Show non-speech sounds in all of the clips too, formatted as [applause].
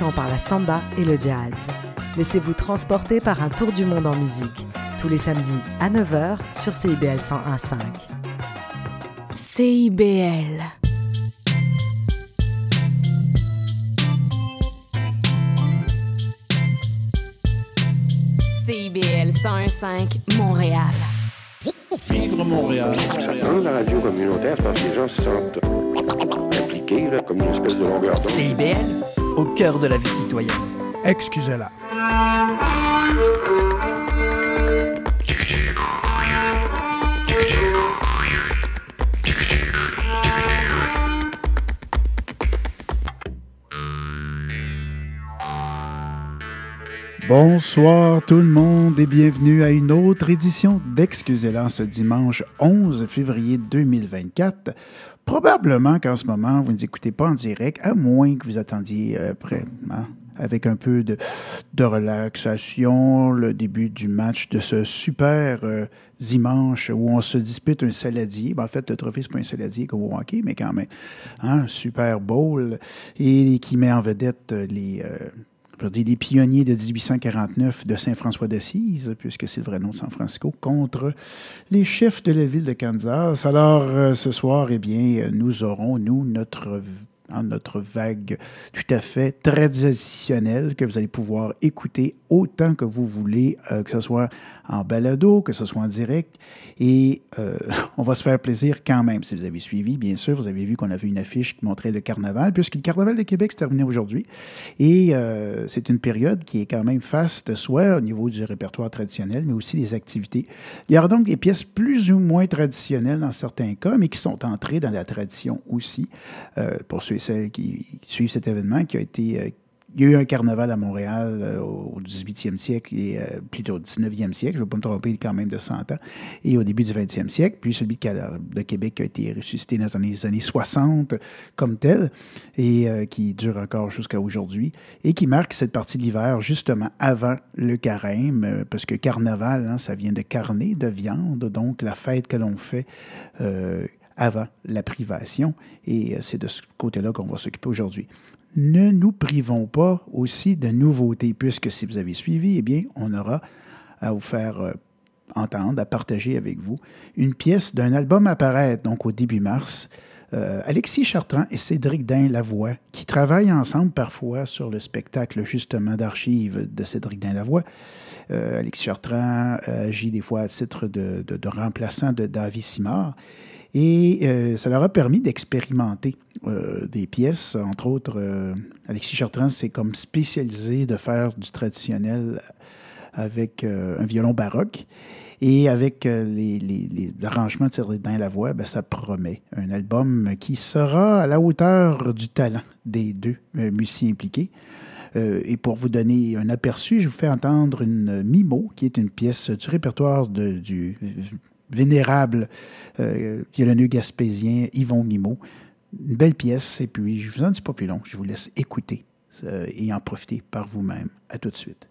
passant par la samba et le jazz. Laissez-vous transporter par un tour du monde en musique, tous les samedis à 9h sur CIBL 101.5. CIBL. CIBL 101.5 Montréal. Vivre Montréal. Dans la radio communautaire, parce que les gens se sentent impliqués, là, comme une espèce de longueur d'onde. CIBL, au cœur de la vie citoyenne. Excusez-la. Bonsoir tout le monde et bienvenue à une autre édition d'Excusez-la ce dimanche 11 février 2024. Probablement qu'en ce moment, vous ne nous écoutez pas en direct, à moins que vous attendiez euh, près, hein, avec un peu de, de, relaxation, le début du match de ce super euh, dimanche où on se dispute un saladier. Ben, en fait, le trophée, c'est pas un saladier comme au hockey, mais quand même, un hein, Super Bowl, et qui met en vedette les... Euh, dire, des pionniers de 1849 de Saint-François d'Assise, puisque c'est le vrai nom de San Francisco, contre les chefs de la ville de Kansas. Alors, euh, ce soir, eh bien, nous aurons, nous, notre vague tout à fait traditionnelle que vous allez pouvoir écouter autant que vous voulez, euh, que ce soit en balado, que ce soit en direct. Et euh, [laughs] on va se faire plaisir quand même. Si vous avez suivi, bien sûr, vous avez vu qu'on avait une affiche qui montrait le carnaval, puisque le carnaval de Québec se terminait aujourd'hui. Et euh, c'est une période qui est quand même faste, soit au niveau du répertoire traditionnel, mais aussi des activités. Il y aura donc des pièces plus ou moins traditionnelles dans certains cas, mais qui sont entrées dans la tradition aussi, euh, pour ceux et celles qui suivent cet événement, qui a été il y a eu un carnaval à Montréal euh, au 18e siècle, et euh, plutôt au 19e siècle, je ne vais pas me tromper quand même de 100 ans, et au début du 20e siècle, puis celui de Québec a été ressuscité dans les années 60 comme tel, et euh, qui dure encore jusqu'à aujourd'hui, et qui marque cette partie de l'hiver justement avant le carême, euh, parce que carnaval, hein, ça vient de carnet, de viande, donc la fête que l'on fait euh, avant la privation. Et c'est de ce côté-là qu'on va s'occuper aujourd'hui ne nous privons pas aussi de nouveautés, puisque si vous avez suivi, eh bien, on aura à vous faire euh, entendre, à partager avec vous une pièce d'un album à paraître, donc au début mars. Euh, Alexis Chartrand et Cédric Dain-Lavoie, qui travaillent ensemble parfois sur le spectacle justement d'archives de Cédric Dain-Lavoie. Euh, Alexis Chartrand agit des fois à titre de, de, de remplaçant de David Simard. Et euh, ça leur a permis d'expérimenter euh, des pièces. Entre autres, euh, Alexis Chartrand s'est comme spécialisé de faire du traditionnel avec un violon baroque. Et avec les, les, les, arrangements de Cédric Lavoie, ben, ça promet un album qui sera à la hauteur du talent des deux musiciens impliqués. Et pour vous donner un aperçu, je vous fais entendre une Mimo, qui est une pièce du répertoire de, du vénérable euh, violonneux gaspésien Yvon Mimo. Une belle pièce, et puis je vous en dis pas plus long, je vous laisse écouter euh, et en profiter par vous-même. À tout de suite.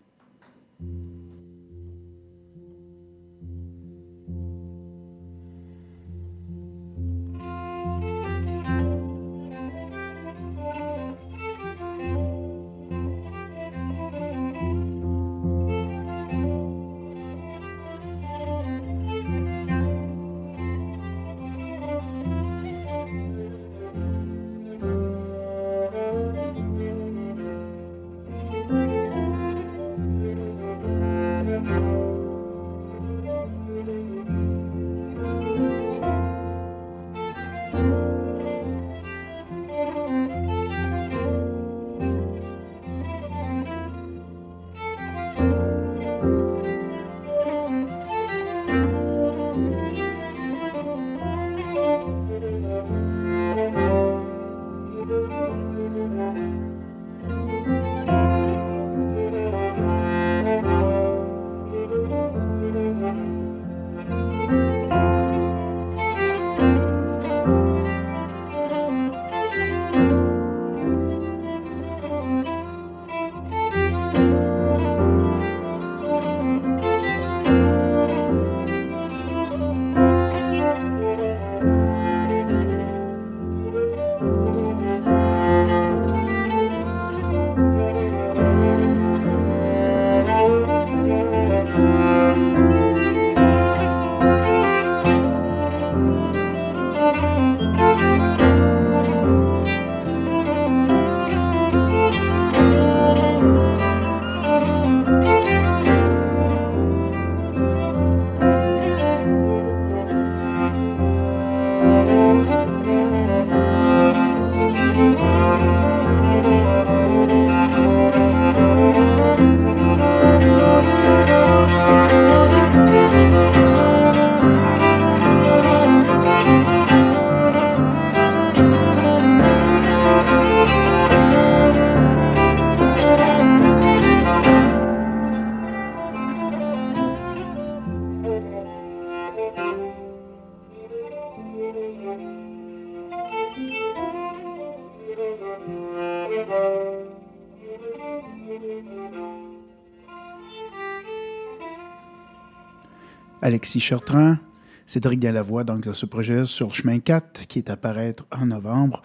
Alexis Chartrand, Cédric Galavoie, donc dans ce projet sur chemin 4 qui est à paraître en novembre.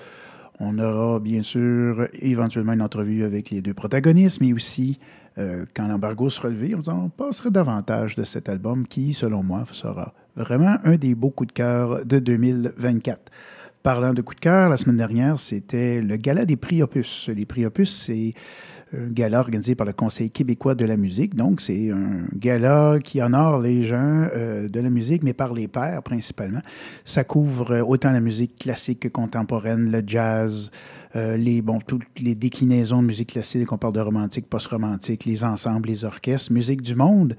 On aura bien sûr éventuellement une entrevue avec les deux protagonistes, mais aussi euh, quand l'embargo sera levé, on passerait davantage de cet album qui, selon moi, sera vraiment un des beaux coups de cœur de 2024. Parlant de coups de cœur, la semaine dernière, c'était le gala des prix Opus. Les prix Opus, c'est un gala organisé par le Conseil québécois de la musique. Donc, c'est un gala qui honore les gens euh, de la musique, mais par les pairs principalement. Ça couvre autant la musique classique que contemporaine, le jazz, euh, les, bon, toutes les déclinaisons de musique classique, qu'on parle de romantique, post-romantique, les ensembles, les orchestres, musique du monde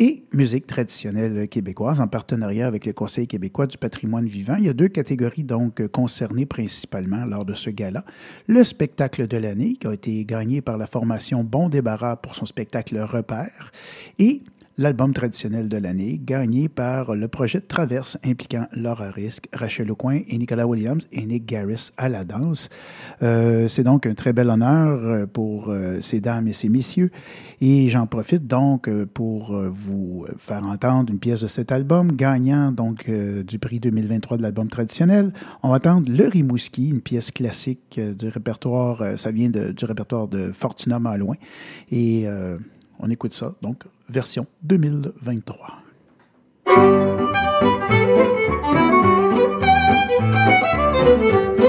et musique traditionnelle québécoise en partenariat avec le Conseil québécois du patrimoine vivant. Il y a deux catégories donc concernées principalement lors de ce gala. Le spectacle de l'année qui a été gagné par la formation Bon Débarras pour son spectacle Repère et l'album traditionnel de l'année, gagné par le projet Traverse impliquant Laura Risk, Rachel Aucoin et Nicolas Williams et Nick Garris à la danse. Euh, c'est donc un très bel honneur euh, pour euh, ces dames et ces messieurs. Et j'en profite donc pour vous faire entendre une pièce de cet album, gagnant donc du prix 2023 de l'album traditionnel. On va entendre Le Rimouski, une pièce classique du répertoire, ça vient du répertoire de Fortuna Malouin. Et on écoute ça, donc version 2023. L'album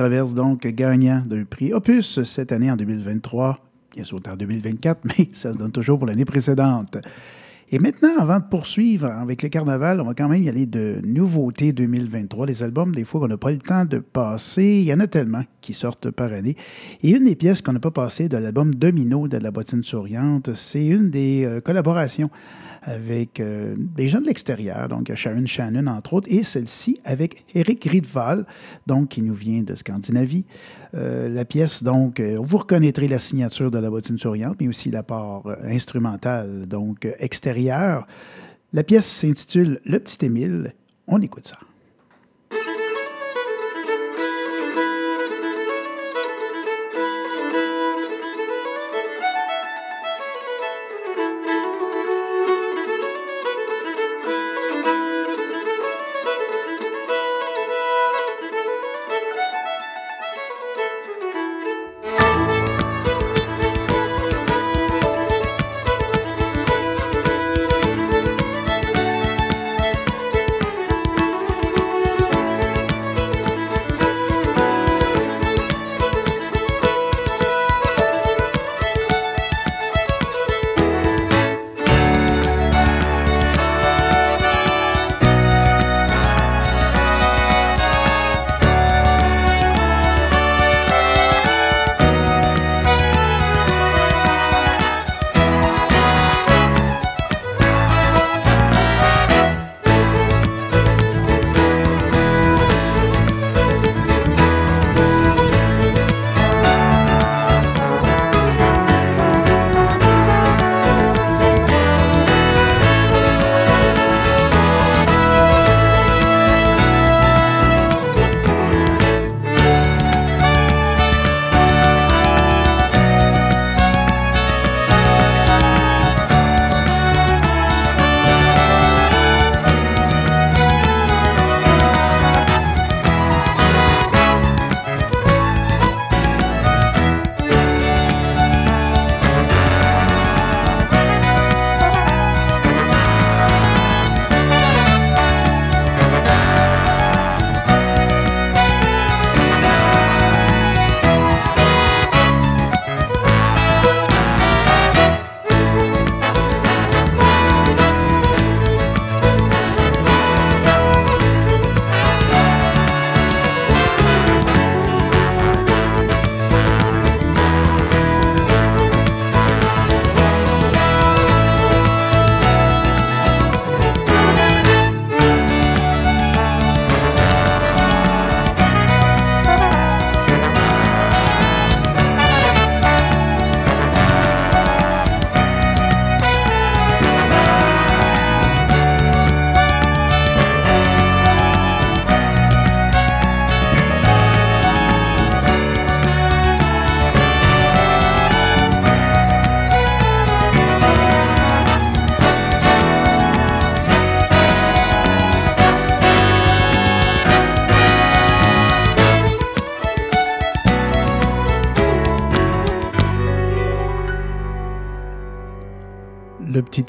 traverse donc gagnant d'un prix Opus cette année en 2023. bien sûr, en 2024, [laughs] mais ça se donne toujours pour l'année précédente. Et maintenant, avant de poursuivre avec le carnaval, on va quand même y aller de nouveautés 2023. Les albums, des fois, qu'on n'a pas le temps de passer. Il y en a tellement qui sortent par année. Et une des pièces qu'on n'a pas passées de l'album Domino de la bottine souriante, c'est une des euh, collaborations avec euh, des gens de l'extérieur, donc Sharon Shannon entre autres, et celle-ci avec Eric Riedval, donc qui nous vient de Scandinavie. Euh, la pièce, donc, euh, vous reconnaîtrez la signature de la bottine souriante, mais aussi la part instrumentale, donc extérieure. La pièce s'intitule Le Petit Émile. On écoute ça.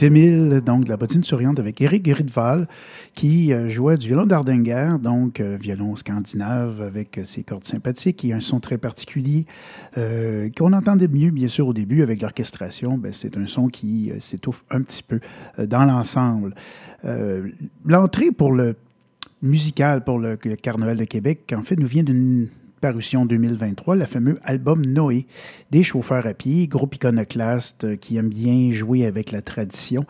Émile, donc de la bottine souriante avec Eric Gridval, qui euh, jouait du violon d'Ardinger, donc euh, violon scandinave avec euh, ses cordes sympathiques et un son très particulier qu'on entendait mieux, bien sûr, au début avec l'orchestration. Ben, c'est un son qui s'étouffe un petit peu dans l'ensemble. L'entrée pour le musical pour le, le Carnaval de Québec, en fait, nous vient d'une parution 2023, le fameux album Noé, des chauffeurs à pied, groupe iconoclaste euh, qui aime bien jouer avec la tradition.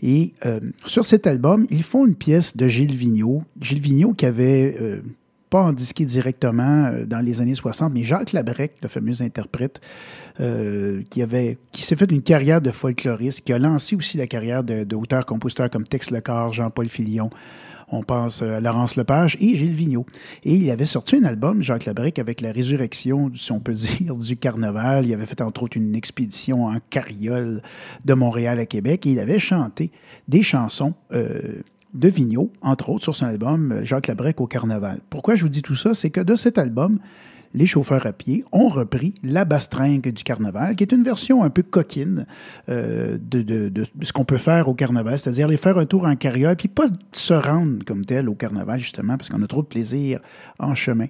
Et euh, sur cet album, ils font une pièce de Gilles Vigneault. Gilles Vigneault qui avait euh, pas en disqué directement dans les années 60, mais Jacques Labrec, le fameux interprète, qui, avait, qui s'est fait une carrière de folkloriste, qui a lancé aussi la carrière d'auteur-compositeur comme Tex Lecor, Jean-Paul Filion, on pense à Laurence Lepage et Gilles Vigneault. Et il avait sorti un album, Jacques Labrique, avec la résurrection, si on peut [laughs] dire, du carnaval. Il avait fait entre autres une expédition en carriole de Montréal à Québec et il avait chanté des chansons euh, de Vigneault, entre autres, sur son album Jacques Labrec au carnaval. Pourquoi je vous dis tout ça? C'est que de cet album, les chauffeurs à pied ont repris la bastringue du carnaval, qui est une version un peu coquine euh, de, ce qu'on peut faire au carnaval, c'est-à-dire aller faire un tour en carriole, puis pas se rendre comme tel au carnaval, justement, parce qu'on a trop de plaisir en chemin.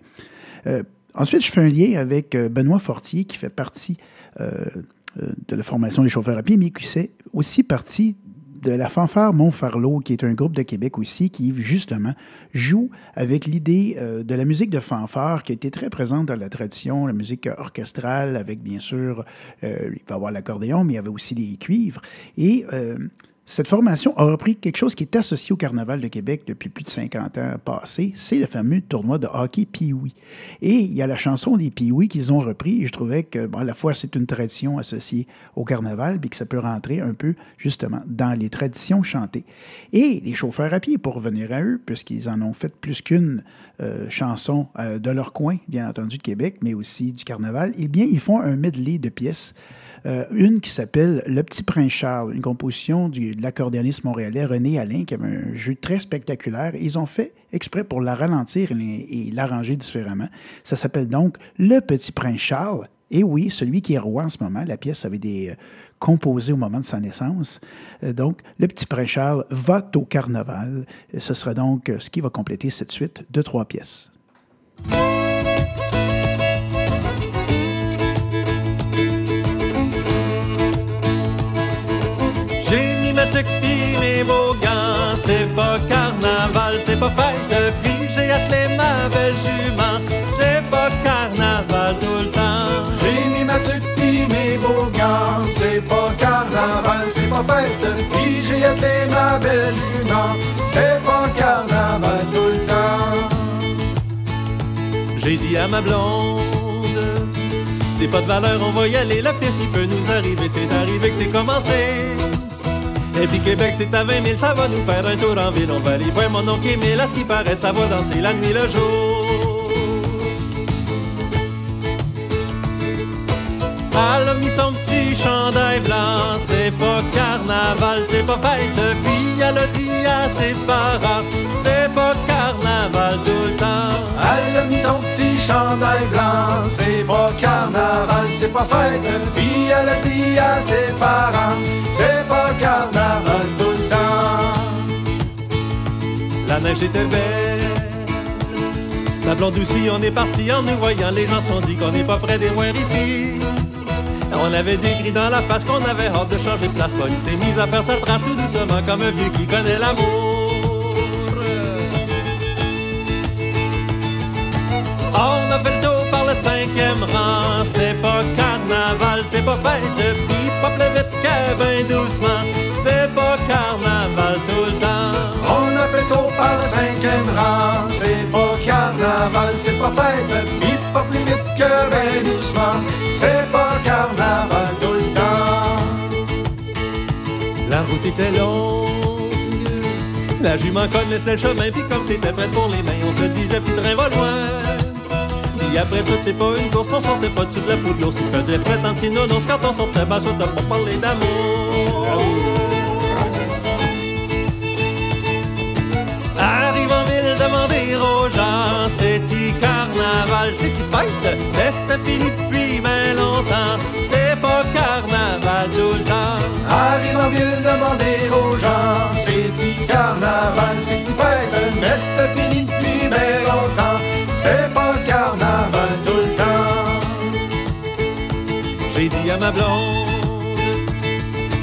Euh, ensuite, je fais un lien avec euh, Benoît Fortier, qui fait partie de la formation des chauffeurs à pied, mais qui fait aussi partie de la fanfare Montfarlot, qui est un groupe de Québec aussi, qui justement joue avec l'idée euh, de la musique de fanfare qui été très présente dans la tradition, la musique orchestrale, avec bien sûr, euh, il va y avoir l'accordéon, mais il y avait aussi des cuivres. Et euh, cette formation a repris quelque chose qui est associé au Carnaval de Québec depuis plus de 50 ans passés, c'est le fameux tournoi de hockey Pee-Wee. Et il y a la chanson des Pee-Wee qu'ils ont repris, et je trouvais que, à la fois, c'est une tradition associée au Carnaval, puis que ça peut rentrer un peu, justement, dans les traditions chantées. Et les chauffeurs à pied, pour revenir à eux, puisqu'ils en ont fait plus qu'une euh, chanson euh, de leur coin, bien entendu, de Québec, mais aussi du Carnaval, eh bien, ils font un medley de pièces euh, une qui s'appelle Le Petit Prince Charles, une composition du, de l'accordéoniste montréalais René Alain, qui avait un jeu très spectaculaire. Ils ont fait exprès pour la ralentir et l'arranger différemment. Ça s'appelle donc Le Petit Prince Charles. Et oui, celui qui est roi en ce moment, la pièce avait des euh, composés au moment de sa naissance. Euh, donc, le petit prince Charles va au carnaval. Ce sera donc ce qui va compléter cette suite de trois pièces. Mes beaux gants. C'est pas carnaval, c'est pas fête, puis j'ai attelé ma belle jument. C'est pas carnaval tout le temps. J'ai mis ma tuque pis mes beaux gants. C'est pas carnaval, c'est pas fête, puis j'ai attelé ma belle jument. C'est pas carnaval tout le temps. J'ai dit à ma blonde. C'est pas de valeur, on va y aller. La pire qui peut nous arriver, c'est arrivé que c'est commencé. Et puis Québec, c'est à 20 000, ça va nous faire un tour en ville. On va aller voir mon oncle mais à ce qui paraît, ça va danser la nuit le jour. Elle a mis son petit chandail blanc, c'est pas carnaval, c'est pas fête. Puis elle a à ses parents, c'est pas carnaval tout le temps. Elle a mis son petit chandail blanc, c'est pas carnaval, c'est pas fête. Puis elle a dit à ses parents, c'est pas carnaval tout le temps. La neige était belle. La blonde aussi, on est parti en nous voyant. Les gens sont dit qu'on n'est pas près des voir ici. On avait des gris dans la face qu'on avait hâte de changer de place. il s'est mis à faire sa trace tout doucement comme un vieux qui connaît l'amour. On a fait le tour par le cinquième rang. C'est pas carnaval, c'est pas fête. Puis pas plus vite ben doucement. C'est pas carnaval tout le temps. On a fait le tour par le cinquième rang. C'est pas carnaval, c'est pas fête. Puis pas plus vite que ben doucement. C'est pas carnaval tout le temps. La route était longue. La jument connaissait le chemin, puis comme c'était fait pour les mains, on se disait petit train va loin. Puis après tout, c'est pas une course, on sortait pas dessus de la poudre, s'il faisait en tinonos quand on sortait bas, on pas parler d'amour. C'est-tu carnaval, c'est-tu fête? Est-ce fini depuis mais longtemps, c'est pas carnaval tout le temps. Arrive en ville, demander aux gens, c'est-tu carnaval, c'est-tu fête? Mais c'est fini depuis mais longtemps, c'est pas carnaval tout le temps. J'ai dit à ma blonde,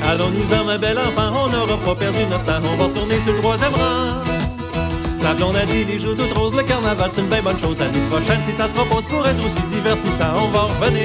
allons-nous-en ma belle enfant, on n'aura pas perdu notre temps, on va retourner sur le troisième rang. La blonde a dit des jours toutes roses, le carnaval c'est une bien bonne chose. L'année prochaine, si ça se propose pour être aussi divertissant, on va revenir.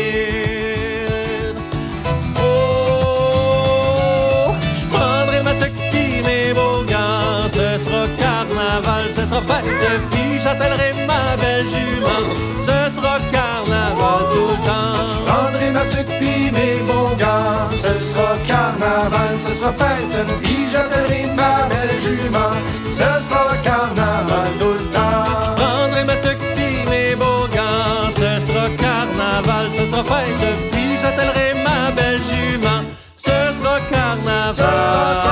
Oh, je prendrai ma tucky, mes beaux gants. Ce sera carnaval, ce sera fête, puis j'attellerai ma belle jument. Ce sera carnaval tout le temps. Je prendrai ma tucky, mes beaux gants. Ce sera carnaval, ce sera fête, puis j'attellerai ma belle jument. Ce sera carnaval tout le temps. Prendrai ma tuque mes beaux gants. Ce sera carnaval, ce sera fête. Puis j'attellerai ma belle jument. Ce sera carnaval. Ce sera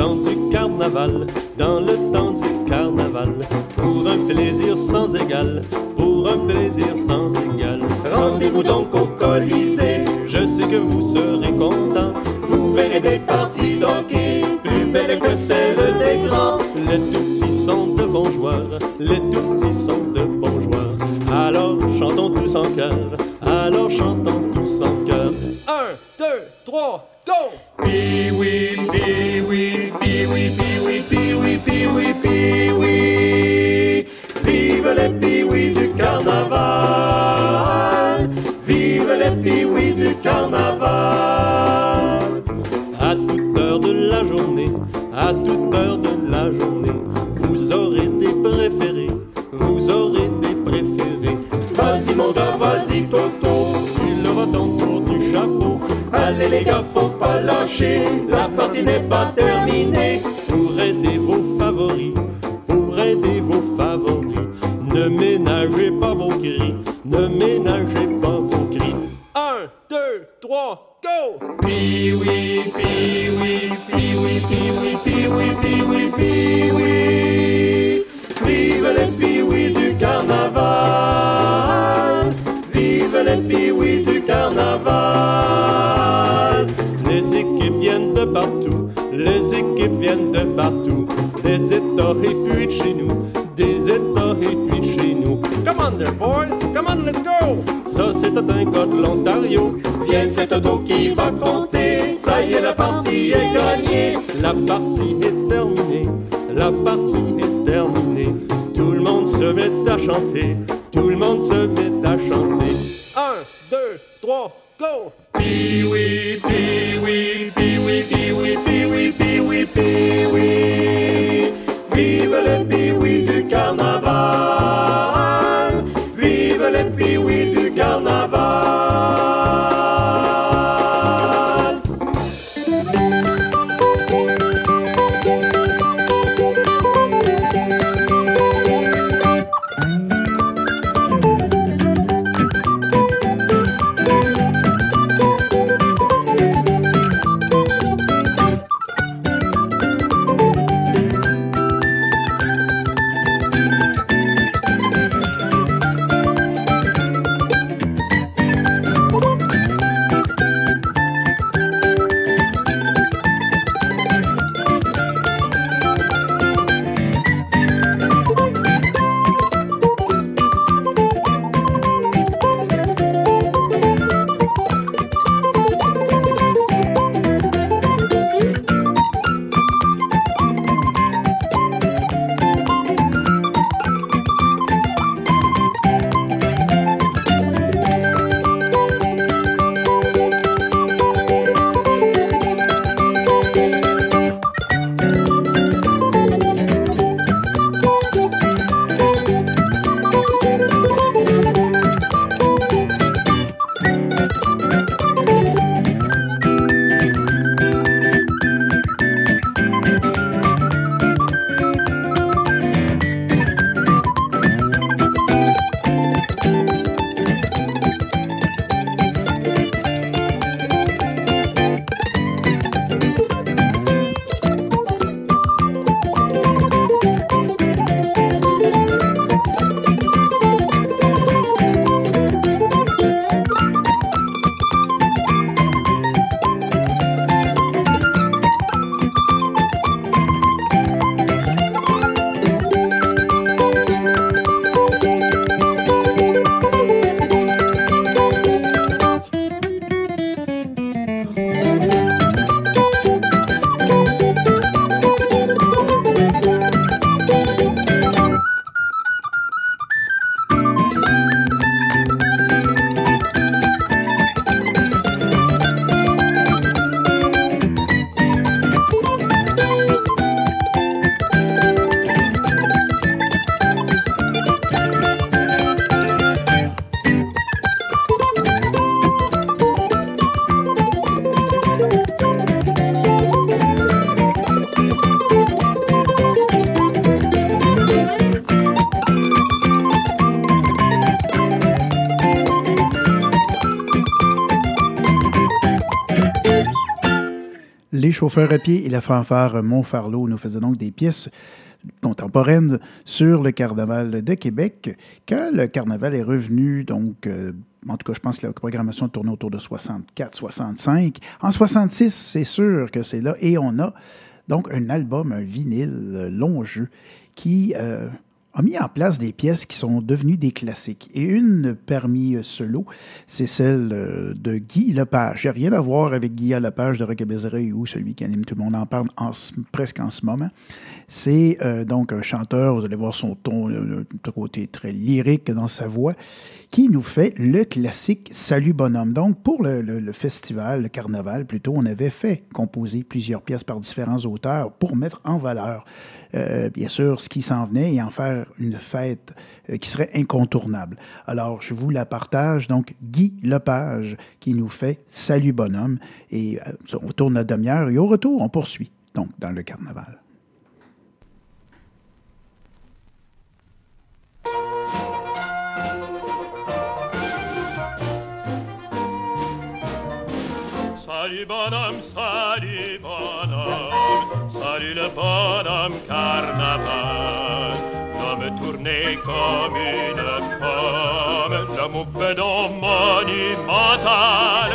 temps du carnaval, dans le temps du carnaval, pour un plaisir sans égal, pour un plaisir sans Rendez-vous donc au Colisée, je sais que vous serez contents. Vous verrez des parties d'hockey plus belles que celles des grands. Les tout petits sont de bons joueurs, les tout petits sont de bons joueurs. Alors chantons tous en chœur, alors chantons toute heure de la journée, vous aurez des préférés, vous aurez des préférés. Vas-y mon gars, vas-y Toto, tu l'auras ton tour du chapeau. Allez les gars, faut pas lâcher, la partie n'est pas terminée. Partie est terminée. La partie est terminée. Tout le monde se met à chanter. Tout le monde se met à chanter. Un, deux, trois, go! Les chauffeurs à pied et la fanfare Montfarlot nous faisaient donc des pièces contemporaine sur le carnaval de Québec. Quand le carnaval est revenu, donc, euh, en tout cas, je pense que la programmation tournait autour de 64, 65. En 66, c'est sûr que c'est là. Et on a donc un album, un vinyle long jeu qui euh, a mis en place des pièces qui sont devenues des classiques. Et une parmi ce lot, c'est celle euh, de Guy Lepage. A rien à voir avec Guy Lepage de Roquebezeray ou celui qui anime Tout le monde en parle presque en ce moment. C'est euh, donc un chanteur, vous allez voir son ton, le côté très lyrique dans sa voix, qui nous fait le classique Salut Bonhomme. Donc, pour le, festival, le carnaval plutôt, on avait fait composer plusieurs pièces par différents auteurs pour mettre en valeur, euh, bien sûr, ce qui s'en venait et en faire une fête euh, qui serait incontournable. Alors, je vous la partage. Donc, Guy Lepage qui nous fait Salut Bonhomme. Et on tourne la demi-heure et au retour, on poursuit, donc, dans le carnaval. Salut bonhomme, salut bonhomme, salut le bonhomme carnaval. L'homme tourné comme une pomme, l'homme au bedon monumental.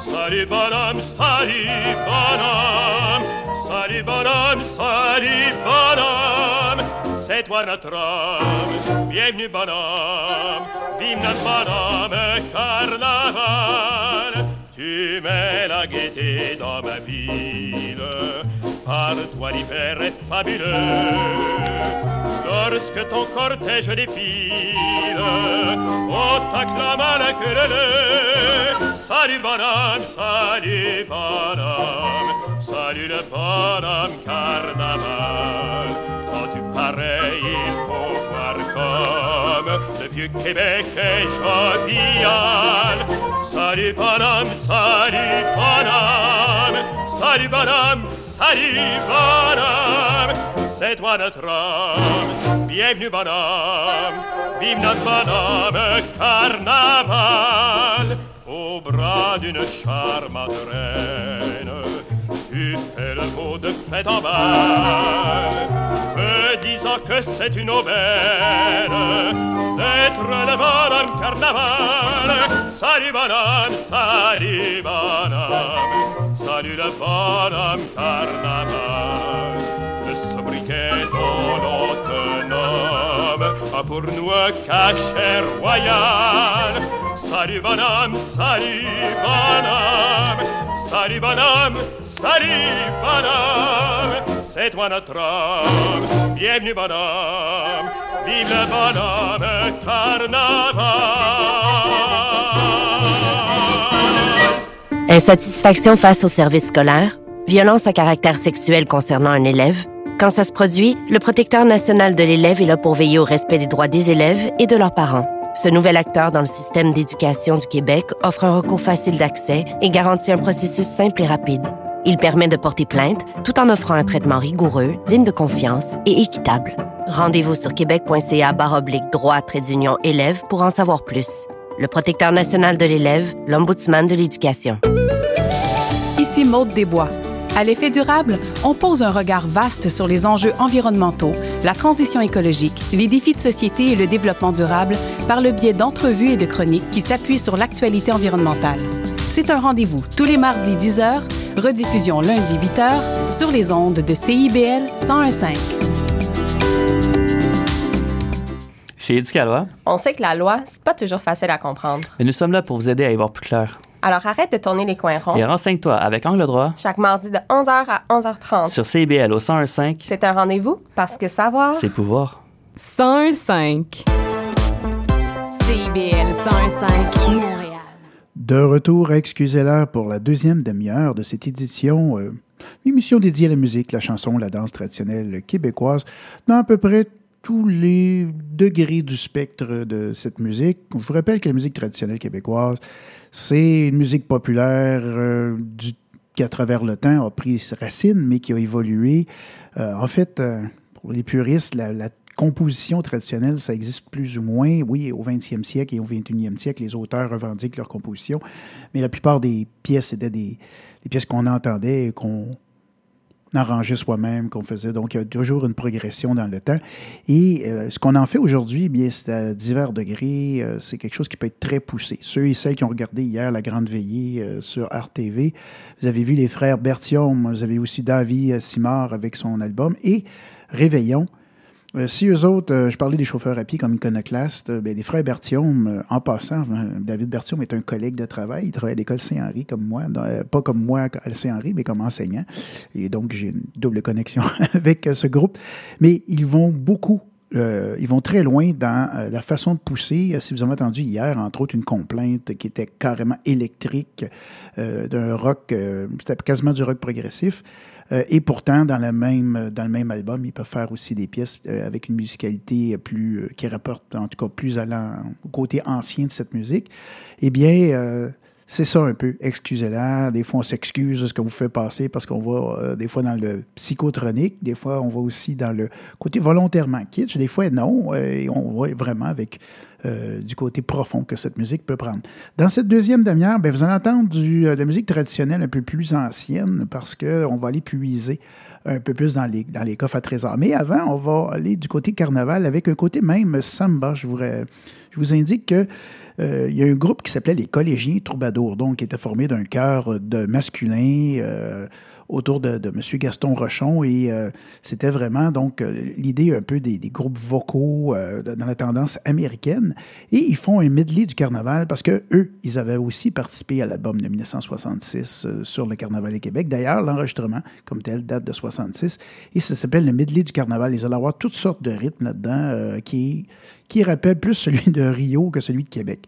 Salut bonhomme, salut bonhomme, salut bonhomme, salut bonhomme. C'est toi notre homme, bienvenue bonhomme, vive notre bonhomme carnaval. Tu mets la gaieté dans ma ville, par toi l'hiver est fabuleux. Lorsque ton cortège défile, on t'acclame à la queue Salut bonhomme, salut bonhomme, salut le bonhomme carnaval. Quand tu parais, le vieux Québec est jovial. Salut bonhomme, salut bonhomme, salut bonhomme, salut bonhomme, c'est toi notre homme, bienvenue bonhomme, vive notre bonhomme carnaval, au bras d'une charmante reine, tu fais le beau de fête en bal, que c'est une aubaine d'être le bonhomme carnaval. Salut bonhomme, salut bonhomme, salut le bonhomme carnaval. Le sobriquet dont l'on nomme a pour nous un cachet royal. Salut bonhomme, salut bonhomme, salut bonhomme, salut bonhomme, Insatisfaction face au service scolaire, violence à caractère sexuel concernant un élève? Quand ça se produit, le protecteur national de l'élève est là pour veiller au respect des droits des élèves et de leurs parents. Ce nouvel acteur dans le système d'éducation du Québec offre un recours facile d'accès et garantit un processus simple et rapide. Il permet de porter plainte tout en offrant un traitement rigoureux, digne de confiance et équitable. Rendez-vous sur québec.ca oblique droit trait d'union élève pour en savoir plus. Le protecteur national de l'élève, l'ombudsman de l'éducation. Ici Maude Desbois. À l'effet durable, on pose un regard vaste sur les enjeux environnementaux, la transition écologique, les défis de société et le développement durable par le biais d'entrevues et de chroniques qui s'appuient sur l'actualité environnementale. C'est un rendez-vous tous les mardis 10h, rediffusion lundi 8h sur les ondes de CIBL 1015. Chez Éducalois, On sait que la loi, c'est pas toujours facile à comprendre. mais nous sommes là pour vous aider à y voir plus clair. Alors arrête de tourner les coins ronds. Et renseigne-toi avec Angle droit Chaque mardi de 11h à 11h30. sur CIBL au 1015, C'est un rendez-vous parce que savoir. c'est pouvoir. 101.5 CIBL 101.5 Montréal. De retour à Excusez-la pour la deuxième demi-heure de cette édition, euh, émission dédiée à la musique, la chanson, la danse traditionnelle québécoise, dans à peu près tous les degrés du spectre de cette musique. Je vous rappelle que la musique traditionnelle québécoise, c'est une musique populaire euh, qui, à travers le temps, a pris ses racines, mais qui a évolué. Euh, en fait, euh, pour les puristes, la, composition traditionnelle, ça existe plus ou moins. Oui, au 20e siècle et au 21e siècle, les auteurs revendiquent leur composition, mais la plupart des pièces étaient des pièces qu'on entendait et qu'on arrangeait soi-même, qu'on faisait. Donc, il y a toujours une progression dans le temps. Et euh, ce qu'on en fait aujourd'hui, eh bien, c'est à divers degrés. Euh, c'est quelque chose qui peut être très poussé. Ceux et celles qui ont regardé hier La Grande Veillée euh, sur RTV, vous avez vu les frères Bertium, vous avez aussi David Simard avec son album et Réveillon. Euh, si eux autres, euh, je parlais des chauffeurs à pied comme iconoclastes, euh, ben, les frères Bertium, euh, en passant, David Bertium est un collègue de travail. Il travaille à l'école Saint-Henri comme moi, pas comme moi à Saint-Henri, mais comme enseignant. Et donc, j'ai une double connexion [laughs] avec ce groupe. Mais ils vont beaucoup. ils vont très loin dans la façon de pousser. Si vous avez entendu hier, entre autres, une complainte qui était carrément électrique d'un rock, quasiment du rock progressif. Euh, et pourtant, dans le, même, dans le même album, ils peuvent faire aussi des pièces euh, avec une musicalité plus, euh, qui rapporte, en tout cas, plus allant au côté ancien de cette musique. Eh bien, euh, c'est ça un peu. Excusez-la. Des fois, on s'excuse de ce que vous fait passer parce qu'on va euh, des fois dans le psychotronique, des fois, on va aussi dans le côté volontairement kitsch, des fois, non. euh, et on va vraiment avec euh, du côté profond que cette musique peut prendre. Dans cette deuxième demi-heure, ben, vous allez entendre du, euh, de la musique traditionnelle un peu plus ancienne parce qu'on va aller puiser un peu plus dans les, dans les coffres à trésors. Mais avant, on va aller du côté carnaval avec un côté même samba. Je vous, ra- je vous indique que euh, il y a un groupe qui s'appelait les Collégiens Troubadours, donc qui était formé d'un chœur de masculin euh, autour de, de M. Gaston Rochon. Et euh, c'était vraiment donc euh, l'idée un peu des, des groupes vocaux euh, dans la tendance américaine. Et ils font un medley du carnaval parce que eux, ils avaient aussi participé à l'album de 1966 euh, sur le Carnaval du Québec. D'ailleurs, l'enregistrement, comme tel, date de 66. Et ça s'appelle le medley du carnaval. Ils allaient avoir toutes sortes de rythmes là-dedans euh, qui, qui rappellent plus celui de Rio que celui de Québec.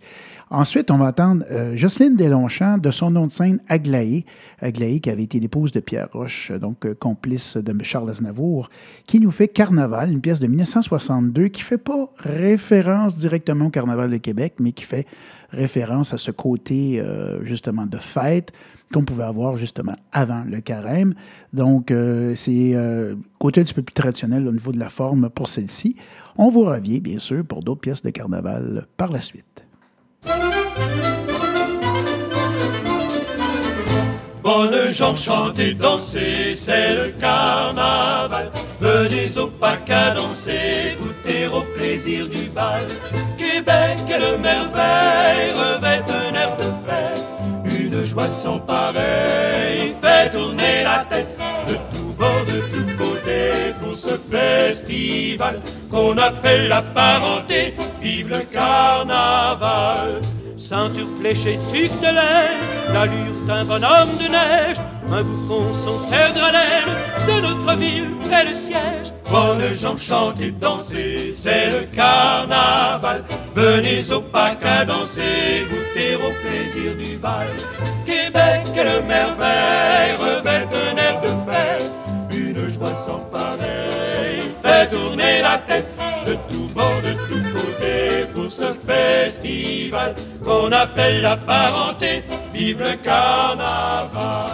Ensuite, on va entendre euh, Jocelyne Deslongchamps de son nom de scène Aglaé. Aglaé qui avait été l'épouse de Pierre Roche, donc euh, complice de Charles Aznavour, qui nous fait Carnaval, une pièce de 1962 qui fait pas référence directement au Carnaval de Québec, mais qui fait référence à ce côté euh, justement de fête qu'on pouvait avoir justement avant le carême. Donc, euh, c'est euh, côté un petit peu plus traditionnel au niveau de la forme pour celle-ci. On vous revient, bien sûr, pour d'autres pièces de carnaval par la suite. Bonnes gens chantez, dansez, c'est le carnaval. Venez au PACA danser, goûter au plaisir du bal. Québec est le merveille, revêt un air de fête. Une joie sans pareil, fait tourner la tête de tout bord, de tous côtés pour ce festival qu'on appelle la parenté. Vive le carnaval! Ceinture fléchée, tuque de laine, l'allure d'un bonhomme de neige, un bouffon son père de laine, de notre ville fait le siège. Bonnes gens chantent et dansez, c'est le carnaval. Venez au PACA danser, goûter au plaisir du bal. Québec est le merveille, qu'on appelle la parenté. Vive le carnaval!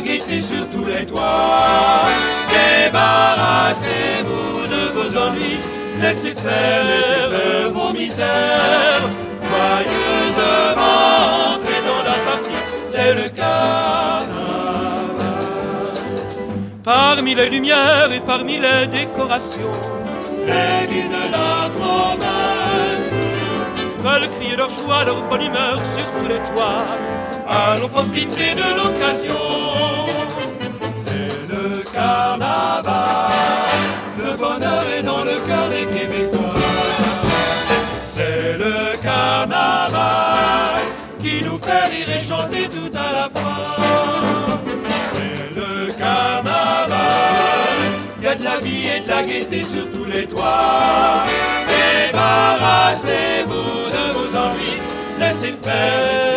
Gaieté sur tous les toits. Débarrassez-vous de vos ennuis, laissez faire vos misères. Joyeusement entrez dans la partie, c'est le carnaval. Parmi les lumières et parmi les décorations, les villes de la province veulent crier leur joie, leur bonne humeur sur tous les toits. Allons profiter de l'occasion. Et chanter tout à la fois. C'est le carnaval. Il y a de la vie et de la gaieté sur tous les toits. Débarrassez-vous de vos envies, laissez faire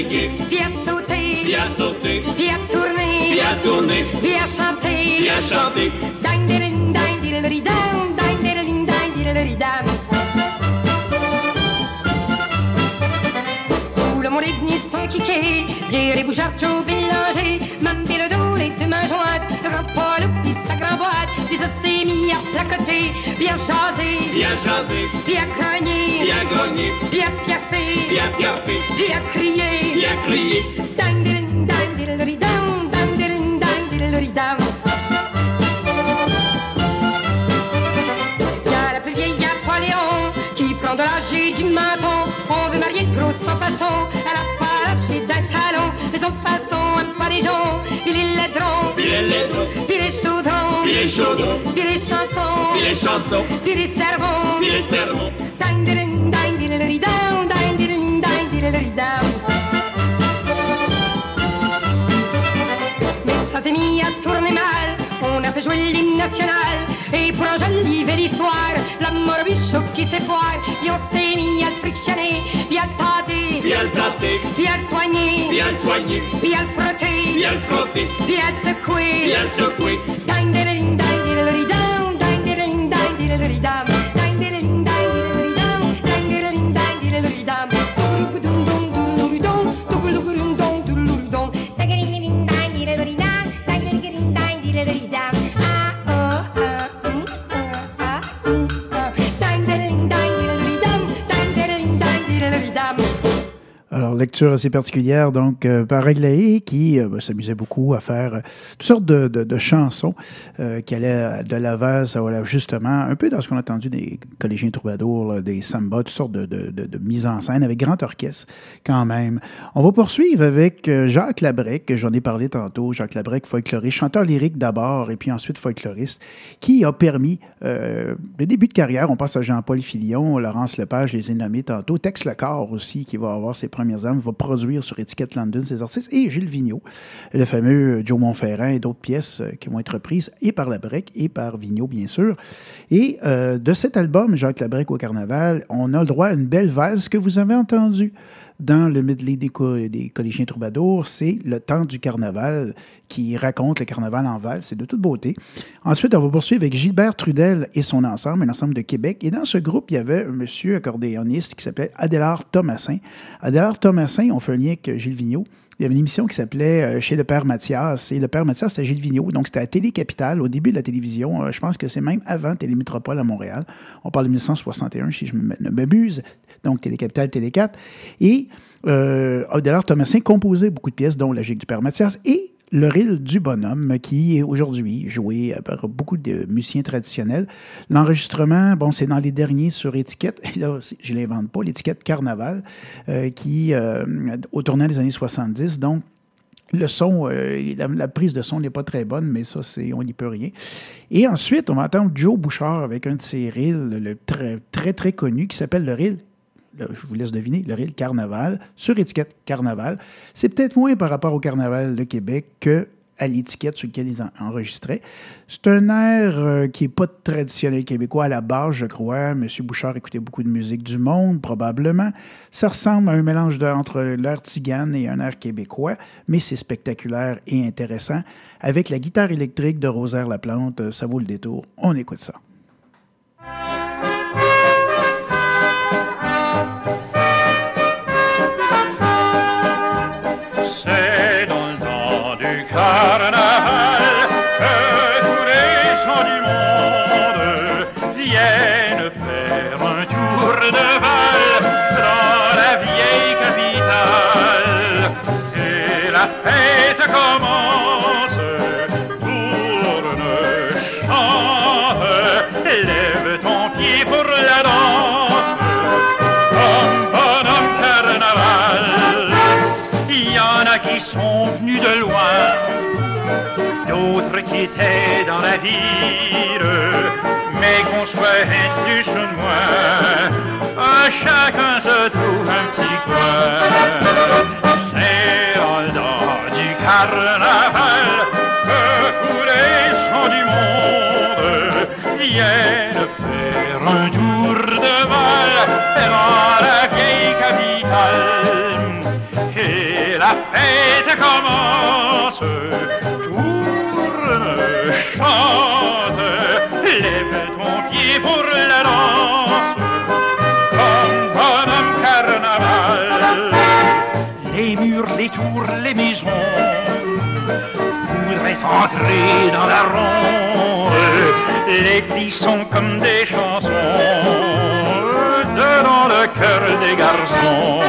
puis à sauter, à sauter, à tourner, à tourner, à chanter, à chanter. Dang, dang, diddling, dang, diddly, dang. Tout le monde est venu s'enquiquer, Jerry Bouchard, s'est mis à placoter, à jaser, à jaser, à cogner, puis à piaffer, à piaffer, à crier, puis à crier. Dang, diddling, dang, diddly, dang, dang, diddling, dang, diddly, dang. Y a la plus vieille Napoléon qui prend de l'âge et du menton. On veut marier gros sans façon. Elle a pas lâché d'un talon, mais façon sermons. puis les sermons. Dang, diddling, dang, diddly, dang, dang, diddling, dang, diddly, dang. Mais ça s'est mis à tourner mal. On a fait jouer l'hymne national. Et pour enjoliver l'histoire, la mort bichot qui s'est foire. Et on s'est mis à le frictionner, puis à le tâter, Puis à le tâter, puis à le soigner, puis à le soigner, puis à le frotter, puis à le frotter, puis à le secouer. puis à le secouer. Lecture assez particulière, donc, euh, par Aglaé, qui euh, ben, s'amusait beaucoup à faire euh, toutes sortes de, de- chansons qui allaient de l'avant, ça voilà, justement, un peu dans ce qu'on a entendu des collégiens troubadours, des samba, toutes sortes de, de, de, mises en scène avec grand orchestre, quand même. On va poursuivre avec Jacques Labrec, j'en ai parlé tantôt, Jacques Labrec, folkloriste, chanteur lyrique d'abord, et puis ensuite folkloriste, qui a permis le début de carrière. On passe à Jean-Paul Filion, Laurence Lepage, je les ai nommés tantôt, Tex Lecor aussi, qui va avoir ses premières armes, va produire sur étiquette London ses artistes, et Gilles Vigneault, le fameux Joe Montferrand et d'autres pièces euh, qui vont être reprises et par Labrec et par Vigneault, bien sûr. Et euh, de cet album, Jacques Labrec au Carnaval, on a le droit à une belle valse que vous avez entendue dans le medley des, des collégiens troubadours, c'est Le temps du carnaval qui raconte le carnaval en valse. C'est de toute beauté. Ensuite, on va poursuivre avec Gilbert Trudel et son ensemble, un ensemble de Québec. Et dans ce groupe, il y avait un monsieur accordéoniste qui s'appelait Adélard Thomasin. Adélard Thomasin, on fait un lien avec Gilles Vigneault. Il y avait une émission qui s'appelait euh, Chez le Père Mathias. Et le Père Mathias, c'était Gilles Vigneault. Donc, c'était à Télé-Capitale, au début de la télévision. Euh, je pense que c'est même avant Télémétropole à Montréal. On parle de 1961, si je ne m'abuse. Donc, Télé-Capitale, Télé-4. Et euh, Adélard Thomasin composait beaucoup de pièces, dont La Gigue du Père Mathias et le ril du bonhomme, qui est aujourd'hui joué par beaucoup de musiciens traditionnels. L'enregistrement, bon, c'est dans les derniers sur étiquette, et là, je ne l'invente pas, l'étiquette Carnaval, euh, qui, euh, au tournant des années 70, donc, le son, euh, la, la prise de son n'est pas très bonne, mais ça, c'est, on n'y peut rien. Et ensuite, on va entendre Joe Bouchard avec un de ses reels, le très, très, très connu, qui s'appelle le reel Je vous laisse deviner, le reel Carnaval, sur étiquette Carnaval. C'est peut-être moins par rapport au Carnaval de Québec que à l'étiquette sur laquelle ils en- enregistraient. C'est un air euh, qui n'est pas traditionnel québécois à la base, je crois. M. Bouchard écoutait beaucoup de musique du monde, probablement. Ça ressemble à un mélange entre l'air tzigane et un air québécois, mais c'est spectaculaire et intéressant. Avec la guitare électrique de Rosaire Laplante, euh, ça vaut le détour. On écoute ça. Dans la ville, mais qu'on soit plus ou moins, à chacun se trouve un petit coin. C'est le temps du carnaval que tous les gens du monde viennent faire un tour de bal dans la vieille capitale. Et la fête commence, chante, lève ton pied pour la danse, comme bonhomme carnaval. Les murs, les tours, les maisons voudraient entrer dans la ronde. Les filles sont comme des chansons dans le cœur des garçons.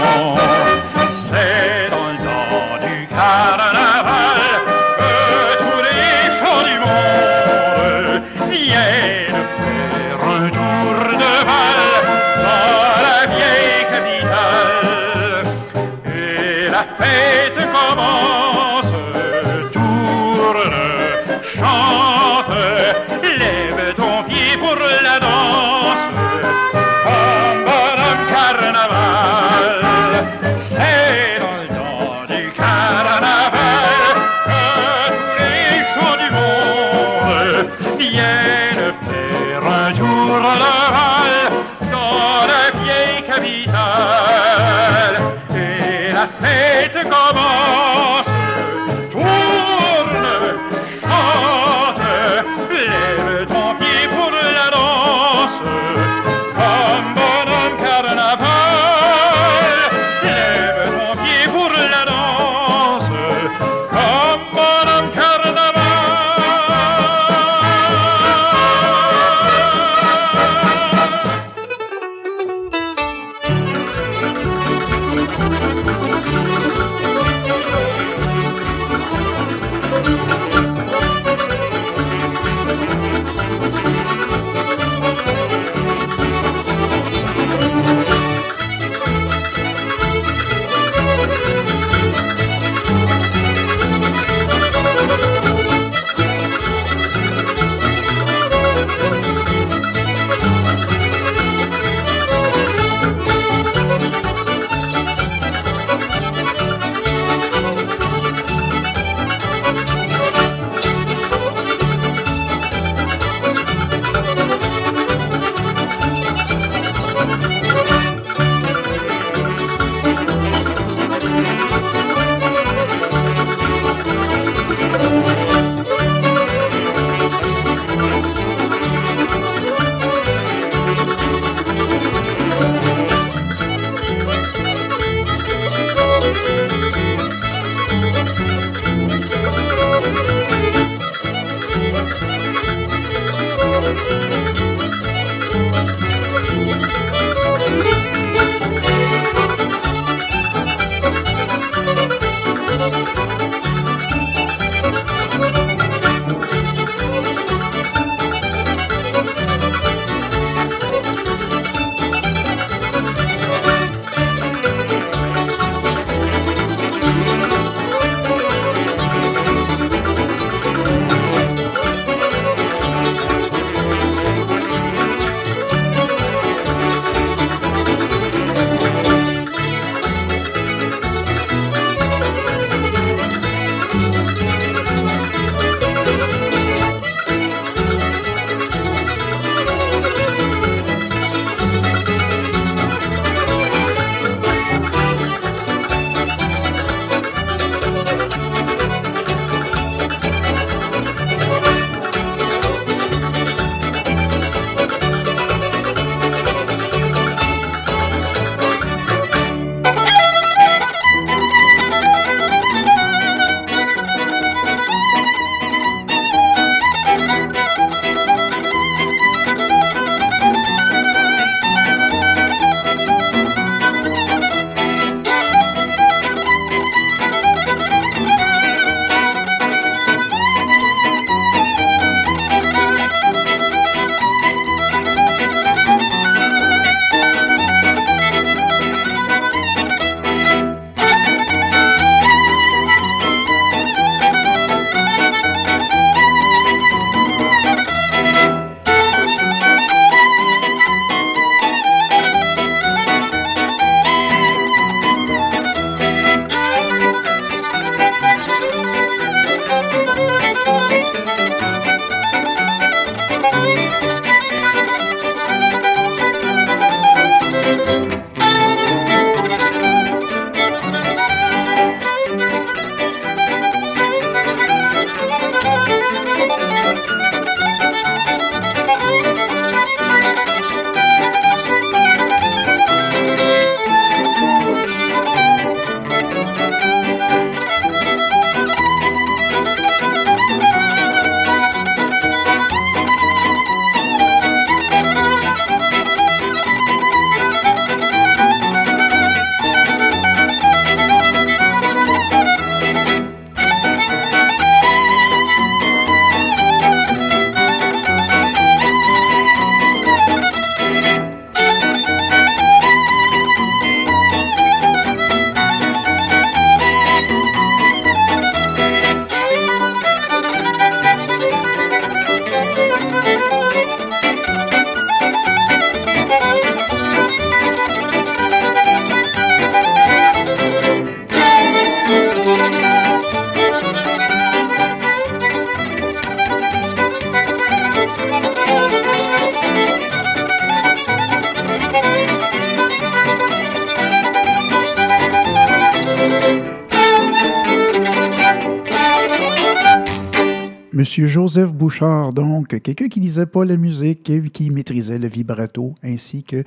Monsieur Joseph Bouchard, donc, quelqu'un qui lisait pas la musique, qui maîtrisait le vibrato, ainsi que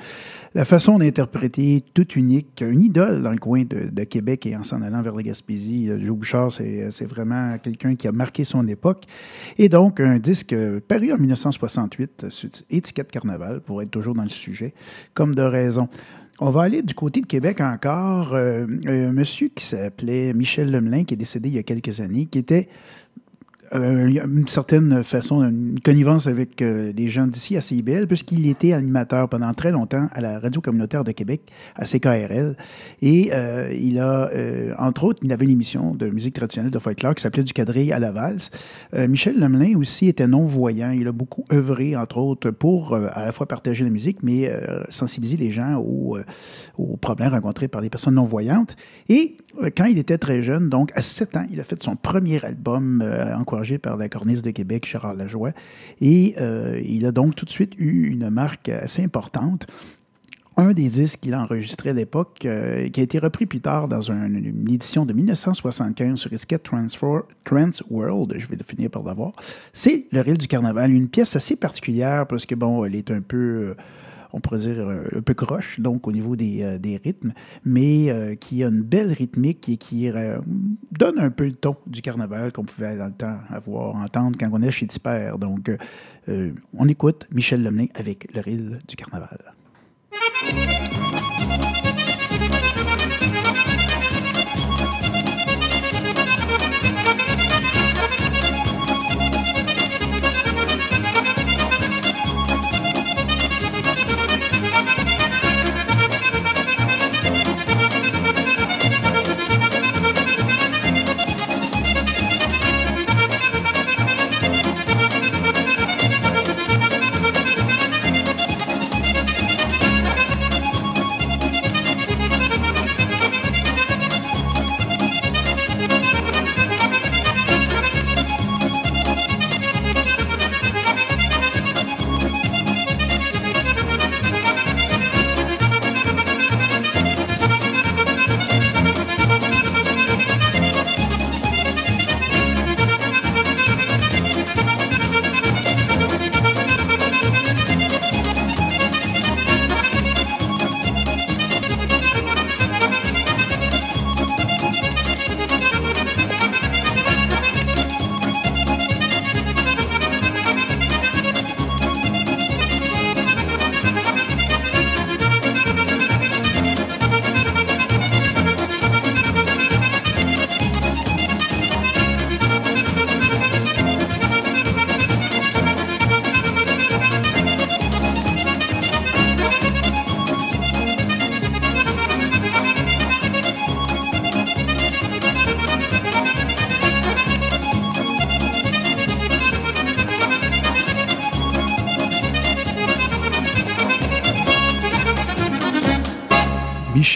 la façon d'interpréter toute unique, une idole dans le coin de, Québec et en s'en allant vers la Gaspésie. Euh, Joe Bouchard, c'est vraiment quelqu'un qui a marqué son époque. Et donc, un disque euh, paru en 1968 euh, sur étiquette Carnaval, pour être toujours dans le sujet, comme de raison. On va aller du côté de Québec encore. Euh, un monsieur qui s'appelait Michel Lemelin, qui est décédé il y a quelques années, qui était euh, une certaine façon, une connivence avec euh, les gens d'ici à CIBL, puisqu'il était animateur pendant très longtemps à la radio communautaire de Québec, à CKRL. Et euh, il a, euh, entre autres, il avait une émission de musique traditionnelle de folklore qui s'appelait Du quadrille à la valse. Euh, Michel Lemelin aussi était non-voyant. Il a beaucoup œuvré, entre autres, pour euh, à la fois partager la musique, mais euh, sensibiliser les gens aux, euh, aux problèmes rencontrés par les personnes non-voyantes. Et euh, quand il était très jeune, donc à 7 ans, il a fait son premier album euh, encouragé par la Cornice de Québec, Gérard Lajoie. Et euh, il a donc tout de suite eu une marque assez importante. Un des disques qu'il a enregistré à l'époque, euh, qui a été repris plus tard dans un- une édition de 1975 sur Transfor- Trans World, je vais finir par l'avoir, c'est Le Ril du Carnaval, une pièce assez particulière parce que, bon, elle est un peu... euh, on pourrait dire euh, un peu croche, donc au niveau des, euh, des rythmes, mais euh, qui a une belle rythmique et qui donne un peu le ton du carnaval qu'on pouvait dans le temps avoir, entendre quand on est chez Tipper. Donc, on écoute Michel Lemelin avec le ril du carnaval.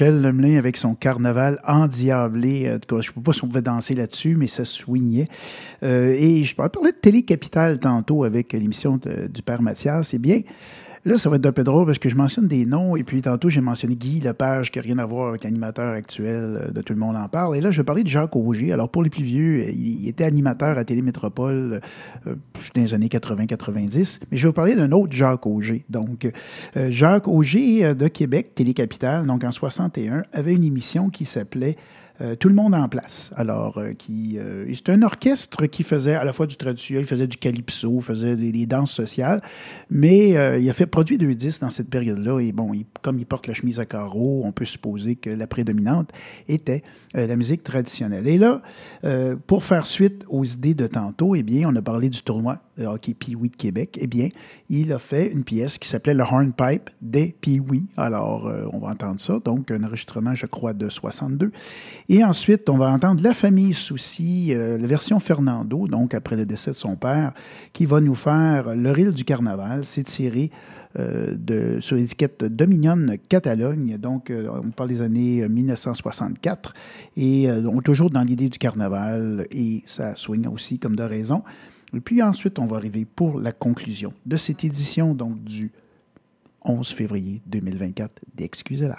Michel Lemelin avec son carnaval endiablé. Je ne sais pas si on pouvait danser là-dessus, mais ça swingait. Euh, et je parlais de Télé-Capitale tantôt avec l'émission du Père Mathias. Eh bien, là, ça va être un peu drôle parce que je mentionne des noms et puis tantôt, j'ai mentionné Guy Lepage qui n'a rien à voir avec l'animateur actuel euh, de Tout le monde en parle. Et là, je vais parler de Jacques Auger. Alors, pour les plus vieux, euh, il, était animateur à Télémétropole euh, dans les années 80-90. Mais je vais vous parler d'un autre Jacques Auger. Donc, euh, Jacques Auger euh, de Québec, Télé-Capitale, donc en 61, avait une émission qui s'appelait euh, Tout le monde en place. Alors, euh, qui, euh, c'est un orchestre qui faisait à la fois du traditionnel, il faisait du calypso, faisait des, danses sociales, mais il a fait produire deux disques dans cette période-là. Et bon, il- comme il porte la chemise à carreaux, on peut supposer que la prédominante était la musique traditionnelle. Et là, pour faire suite aux idées de tantôt, eh bien, on a parlé du tournoi de hockey Pee-Wee de Québec. Eh bien, il a fait une pièce qui s'appelait Le Hornpipe des Pee-Wee. Alors, on va entendre ça. Donc, un enregistrement, je crois, de 62. Et ensuite, on va entendre La famille Souci, euh, la version Fernando, donc après le décès de son père, qui va nous faire Le ril du carnaval. C'est tiré euh, de, sur l'étiquette Dominion Catalogne. Donc, euh, on parle des années euh, 1964. Et euh, on est toujours dans l'idée du carnaval et ça swing aussi comme de raison. Et puis ensuite, on va arriver pour la conclusion de cette édition donc du 11 février 2024 d'Excusez-la.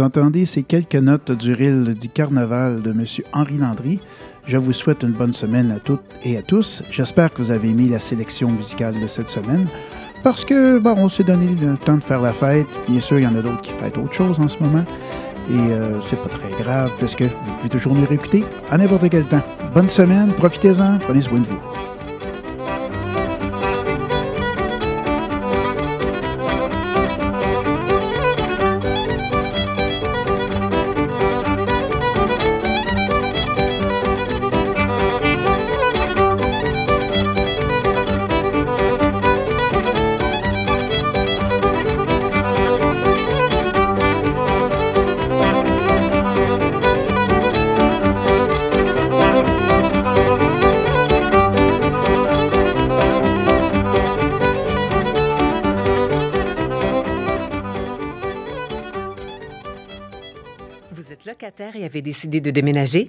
vous entendez ces quelques notes du ril du carnaval de M. Henri Landry, je vous souhaite une bonne semaine à toutes et à tous. J'espère que vous avez aimé la sélection musicale de cette semaine. Parce que, bon, on s'est donné le temps de faire la fête. Bien sûr, il y en a d'autres qui fêtent autre chose en ce moment. Et euh, c'est pas très grave, parce que vous pouvez toujours nous réécouter à n'importe quel temps. Bonne semaine, profitez-en, prenez soin de vous. Locataire et avez décidé de déménager?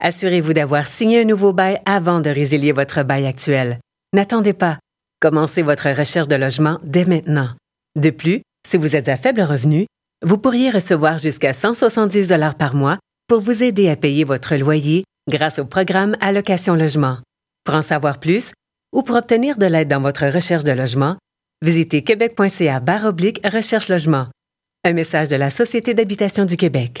Assurez-vous d'avoir signé un nouveau bail avant de résilier votre bail actuel. N'attendez pas. Commencez votre recherche de logement dès maintenant. De plus, si vous êtes à faible revenu, vous pourriez recevoir jusqu'à 170 dollars par mois pour vous aider à payer votre loyer grâce au programme Allocation Logement. Pour en savoir plus ou pour obtenir de l'aide dans votre recherche de logement, visitez québec.ca recherche logement. Un message de la Société d'habitation du Québec.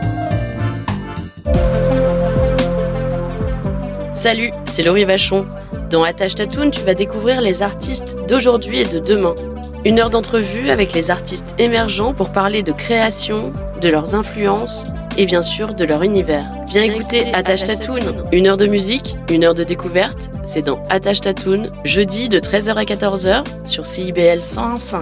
Salut, c'est Laurie Vachon. Dans Attache Tatoon, tu vas découvrir les artistes d'aujourd'hui et de demain. Une heure d'entrevue avec les artistes émergents pour parler de création, de leurs influences et bien sûr de leur univers. Viens écouter Attache Tatoon. Une heure de musique, une heure de découverte, c'est dans Attache Tatoon, jeudi de 13h à 14h sur CIBL 101.5.